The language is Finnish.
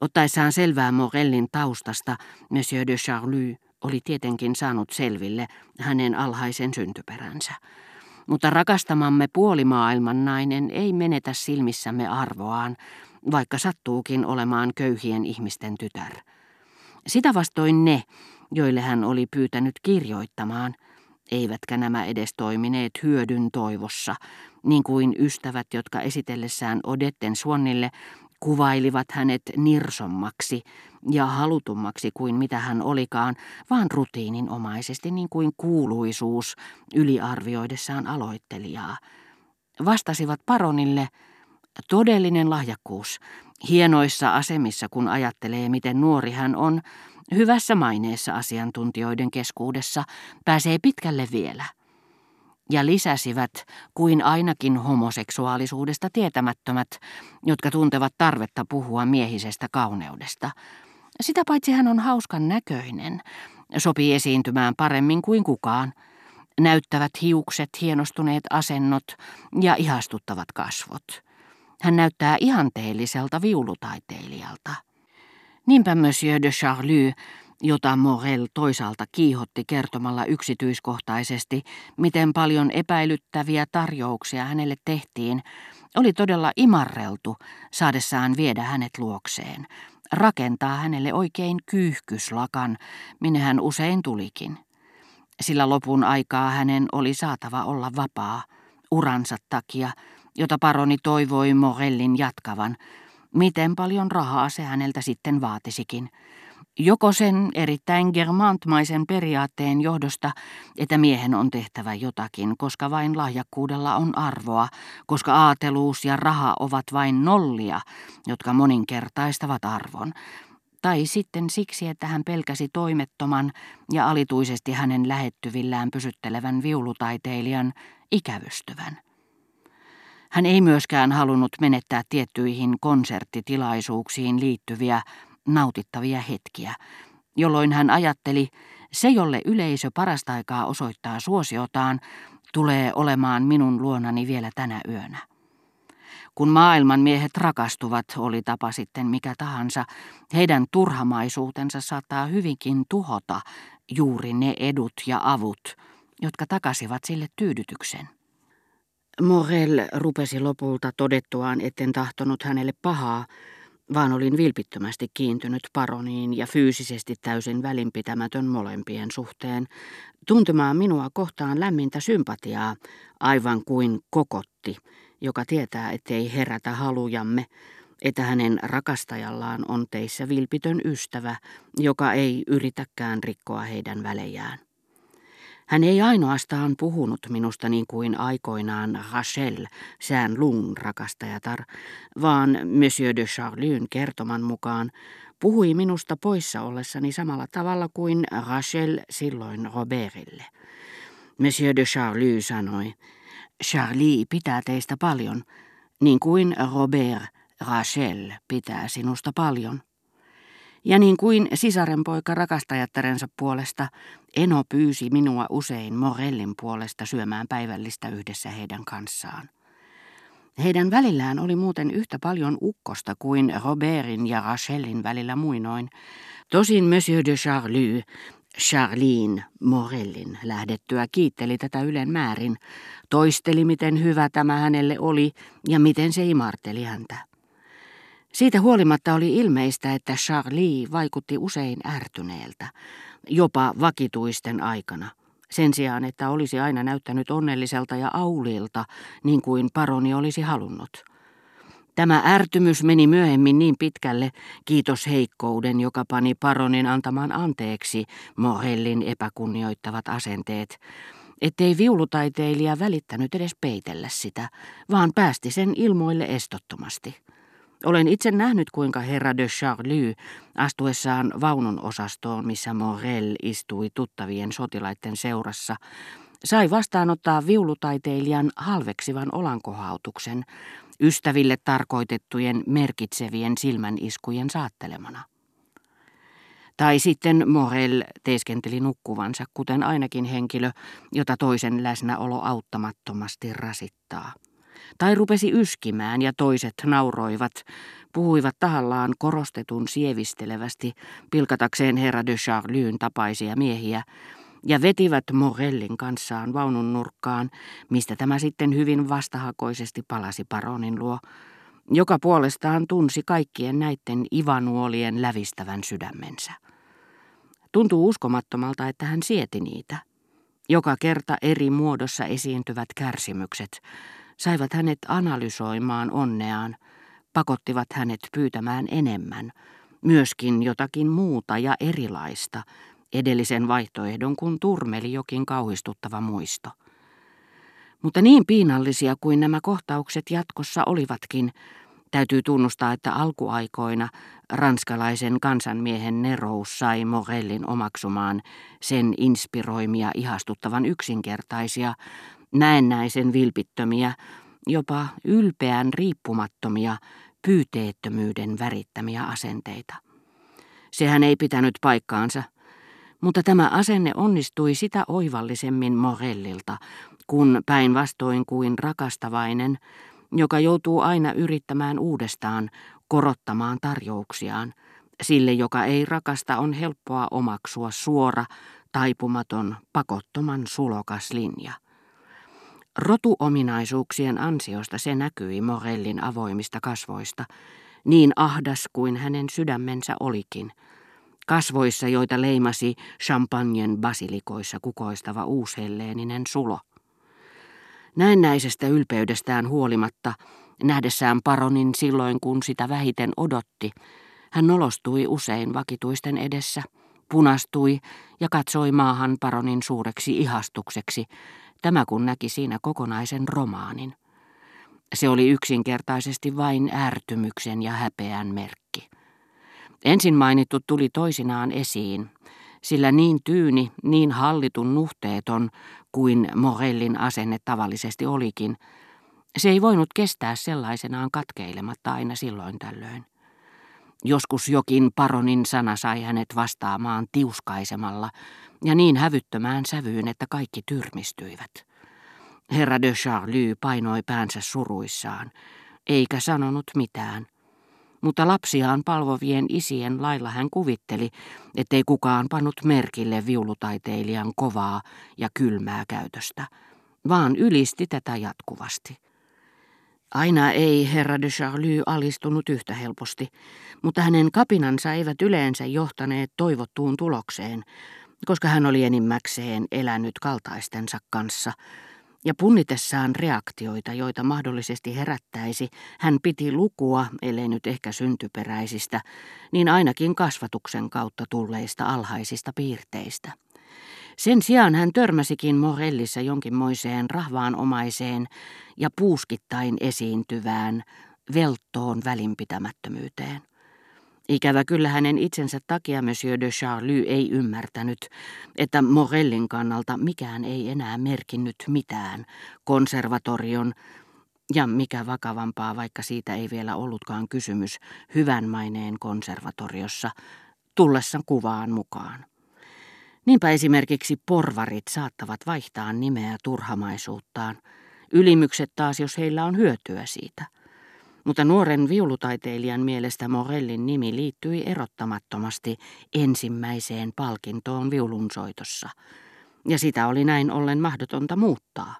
Ottaessaan selvää Morellin taustasta, Monsieur de Charlie oli tietenkin saanut selville hänen alhaisen syntyperänsä. Mutta rakastamamme puolimaailman nainen ei menetä silmissämme arvoaan, vaikka sattuukin olemaan köyhien ihmisten tytär. Sitä vastoin ne, joille hän oli pyytänyt kirjoittamaan, eivätkä nämä edes toimineet hyödyn toivossa, niin kuin ystävät, jotka esitellessään Odetten Suonnille kuvailivat hänet nirsommaksi ja halutummaksi kuin mitä hän olikaan, vaan rutiininomaisesti niin kuin kuuluisuus yliarvioidessaan aloittelijaa. Vastasivat paronille todellinen lahjakkuus, hienoissa asemissa kun ajattelee miten nuori hän on, hyvässä maineessa asiantuntijoiden keskuudessa, pääsee pitkälle vielä ja lisäsivät kuin ainakin homoseksuaalisuudesta tietämättömät, jotka tuntevat tarvetta puhua miehisestä kauneudesta. Sitä paitsi hän on hauskan näköinen, sopii esiintymään paremmin kuin kukaan. Näyttävät hiukset, hienostuneet asennot ja ihastuttavat kasvot. Hän näyttää ihanteelliselta viulutaiteilijalta. Niinpä Monsieur de Charlie jota Morel toisaalta kiihotti kertomalla yksityiskohtaisesti, miten paljon epäilyttäviä tarjouksia hänelle tehtiin, oli todella imarreltu saadessaan viedä hänet luokseen, rakentaa hänelle oikein kyyhkyslakan, minne hän usein tulikin. Sillä lopun aikaa hänen oli saatava olla vapaa, uransa takia, jota paroni toivoi Morellin jatkavan, miten paljon rahaa se häneltä sitten vaatisikin – Joko sen erittäin germantmaisen periaatteen johdosta, että miehen on tehtävä jotakin, koska vain lahjakkuudella on arvoa, koska aateluus ja raha ovat vain nollia, jotka moninkertaistavat arvon, tai sitten siksi, että hän pelkäsi toimettoman ja alituisesti hänen lähettyvillään pysyttelevän viulutaiteilijan ikävystyvän. Hän ei myöskään halunnut menettää tiettyihin konserttitilaisuuksiin liittyviä nautittavia hetkiä, jolloin hän ajatteli, se jolle yleisö parasta aikaa osoittaa suosiotaan, tulee olemaan minun luonani vielä tänä yönä. Kun maailman miehet rakastuvat, oli tapa sitten mikä tahansa, heidän turhamaisuutensa saattaa hyvinkin tuhota juuri ne edut ja avut, jotka takasivat sille tyydytyksen. Morel rupesi lopulta todettuaan, etten tahtonut hänelle pahaa, vaan olin vilpittömästi kiintynyt paroniin ja fyysisesti täysin välinpitämätön molempien suhteen, tuntemaan minua kohtaan lämmintä sympatiaa, aivan kuin kokotti, joka tietää, ettei herätä halujamme, että hänen rakastajallaan on teissä vilpitön ystävä, joka ei yritäkään rikkoa heidän välejään. Hän ei ainoastaan puhunut minusta niin kuin aikoinaan Rachel, sään Lung rakastajatar, vaan Monsieur de Charlyn kertoman mukaan puhui minusta poissa ollessani samalla tavalla kuin Rachel silloin Robertille. Monsieur de Charlie sanoi, Charlie pitää teistä paljon, niin kuin Robert Rachel pitää sinusta paljon. Ja niin kuin sisarenpoika rakastajattarensa puolesta, Eno pyysi minua usein Morellin puolesta syömään päivällistä yhdessä heidän kanssaan. Heidän välillään oli muuten yhtä paljon ukkosta kuin Robertin ja Rachelin välillä muinoin. Tosin Monsieur de Charlie, Charlene Morellin lähdettyä kiitteli tätä ylen määrin, toisteli miten hyvä tämä hänelle oli ja miten se imarteli häntä. Siitä huolimatta oli ilmeistä, että Charlie vaikutti usein ärtyneeltä, jopa vakituisten aikana, sen sijaan, että olisi aina näyttänyt onnelliselta ja aulilta, niin kuin paroni olisi halunnut. Tämä ärtymys meni myöhemmin niin pitkälle, kiitos heikkouden, joka pani paronin antamaan anteeksi Morellin epäkunnioittavat asenteet, ettei viulutaiteilija välittänyt edes peitellä sitä, vaan päästi sen ilmoille estottomasti. Olen itse nähnyt, kuinka herra de Charlie astuessaan vaunun osastoon, missä Morel istui tuttavien sotilaiden seurassa, sai vastaanottaa viulutaiteilijan halveksivan olankohautuksen ystäville tarkoitettujen merkitsevien silmäniskujen saattelemana. Tai sitten Morel teeskenteli nukkuvansa, kuten ainakin henkilö, jota toisen läsnäolo auttamattomasti rasittaa. Tai rupesi yskimään ja toiset nauroivat, puhuivat tahallaan korostetun sievistelevästi, pilkatakseen herra de Charlyyn tapaisia miehiä, ja vetivät Morellin kanssaan vaunun nurkkaan, mistä tämä sitten hyvin vastahakoisesti palasi paronin luo, joka puolestaan tunsi kaikkien näiden ivanuolien lävistävän sydämensä. Tuntuu uskomattomalta, että hän sieti niitä. Joka kerta eri muodossa esiintyvät kärsimykset saivat hänet analysoimaan onneaan, pakottivat hänet pyytämään enemmän, myöskin jotakin muuta ja erilaista, edellisen vaihtoehdon kun turmeli jokin kauhistuttava muisto. Mutta niin piinallisia kuin nämä kohtaukset jatkossa olivatkin, täytyy tunnustaa, että alkuaikoina ranskalaisen kansanmiehen nerous sai Morellin omaksumaan sen inspiroimia ihastuttavan yksinkertaisia, näennäisen vilpittömiä, jopa ylpeän riippumattomia, pyyteettömyyden värittämiä asenteita. Sehän ei pitänyt paikkaansa, mutta tämä asenne onnistui sitä oivallisemmin Morellilta, kun päinvastoin kuin rakastavainen, joka joutuu aina yrittämään uudestaan korottamaan tarjouksiaan, sille joka ei rakasta on helppoa omaksua suora, taipumaton, pakottoman sulokas linja. Rotuominaisuuksien ansiosta se näkyi Morellin avoimista kasvoista, niin ahdas kuin hänen sydämensä olikin – kasvoissa, joita leimasi champagnen basilikoissa kukoistava uushelleeninen sulo. Näennäisestä ylpeydestään huolimatta, nähdessään paronin silloin kun sitä vähiten odotti, hän nolostui usein vakituisten edessä, punastui ja katsoi maahan paronin suureksi ihastukseksi, tämä kun näki siinä kokonaisen romaanin. Se oli yksinkertaisesti vain ärtymyksen ja häpeän merkki. Ensin mainittu tuli toisinaan esiin, sillä niin tyyni, niin hallitun nuhteeton kuin Morellin asenne tavallisesti olikin, se ei voinut kestää sellaisenaan katkeilematta aina silloin tällöin. Joskus jokin paronin sana sai hänet vastaamaan tiuskaisemalla ja niin hävyttömään sävyyn, että kaikki tyrmistyivät. Herra de Charlie painoi päänsä suruissaan, eikä sanonut mitään – mutta lapsiaan palvovien isien lailla hän kuvitteli, ettei kukaan pannut merkille viulutaiteilijan kovaa ja kylmää käytöstä, vaan ylisti tätä jatkuvasti. Aina ei herra de Charlie alistunut yhtä helposti, mutta hänen kapinansa eivät yleensä johtaneet toivottuun tulokseen, koska hän oli enimmäkseen elänyt kaltaistensa kanssa – ja punnitessaan reaktioita, joita mahdollisesti herättäisi, hän piti lukua, ellei nyt ehkä syntyperäisistä, niin ainakin kasvatuksen kautta tulleista alhaisista piirteistä. Sen sijaan hän törmäsikin Morellissa jonkinmoiseen rahvaanomaiseen ja puuskittain esiintyvään velttoon välinpitämättömyyteen. Ikävä kyllä hänen itsensä takia Monsieur de Charlie ei ymmärtänyt, että Morellin kannalta mikään ei enää merkinnyt mitään konservatorion ja mikä vakavampaa, vaikka siitä ei vielä ollutkaan kysymys, hyvän maineen konservatoriossa, tullessa kuvaan mukaan. Niinpä esimerkiksi porvarit saattavat vaihtaa nimeä turhamaisuuttaan, ylimykset taas, jos heillä on hyötyä siitä – mutta nuoren viulutaiteilijan mielestä Morellin nimi liittyi erottamattomasti ensimmäiseen palkintoon viulunsoitossa, ja sitä oli näin ollen mahdotonta muuttaa.